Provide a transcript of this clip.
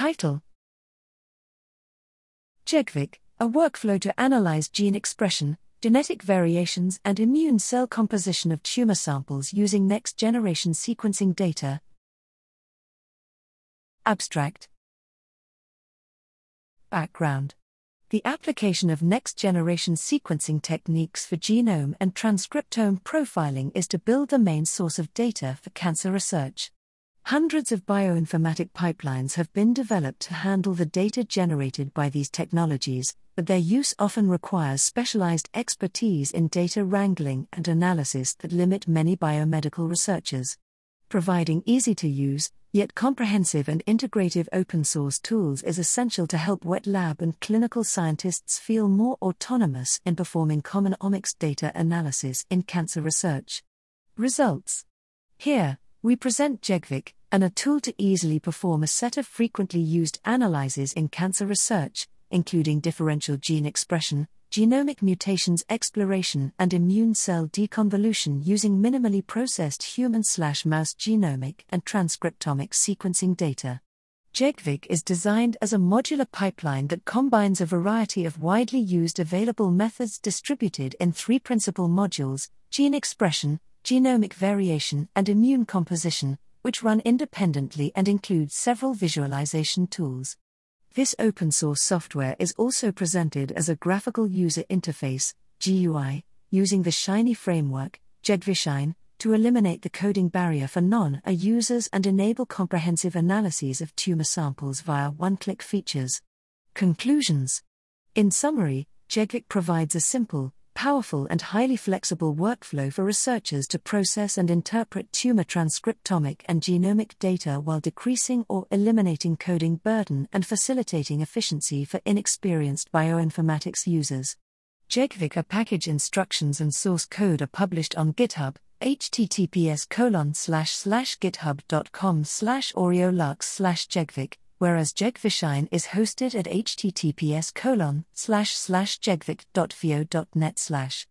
Title GEGVIC, a workflow to analyze gene expression, genetic variations, and immune cell composition of tumor samples using next generation sequencing data. Abstract Background The application of next generation sequencing techniques for genome and transcriptome profiling is to build the main source of data for cancer research. Hundreds of bioinformatic pipelines have been developed to handle the data generated by these technologies, but their use often requires specialized expertise in data wrangling and analysis that limit many biomedical researchers. Providing easy to use, yet comprehensive and integrative open source tools is essential to help wet lab and clinical scientists feel more autonomous in performing common omics data analysis in cancer research. Results Here, we present GEGVIC, an R tool to easily perform a set of frequently used analyses in cancer research, including differential gene expression, genomic mutations exploration, and immune cell deconvolution using minimally processed human slash mouse genomic and transcriptomic sequencing data. GEGVIC is designed as a modular pipeline that combines a variety of widely used available methods distributed in three principal modules gene expression, genomic variation, and immune composition, which run independently and include several visualization tools. This open source software is also presented as a graphical user interface GUI, using the Shiny framework, GEGVICShine, to eliminate the coding barrier for non R users and enable comprehensive analyses of tumor samples via one click features. Conclusions In summary, GEGVIC provides a simple, powerful and highly flexible workflow for researchers to process and interpret tumor transcriptomic and genomic data while decreasing or eliminating coding burden and facilitating efficiency for inexperienced bioinformatics users. GEGVIC package instructions and source code are published on GitHub, https colon slash slash github.com slash aureolux slash gegvic whereas GEGVICShine is hosted at https colon slash slash gegvic.vo.net slash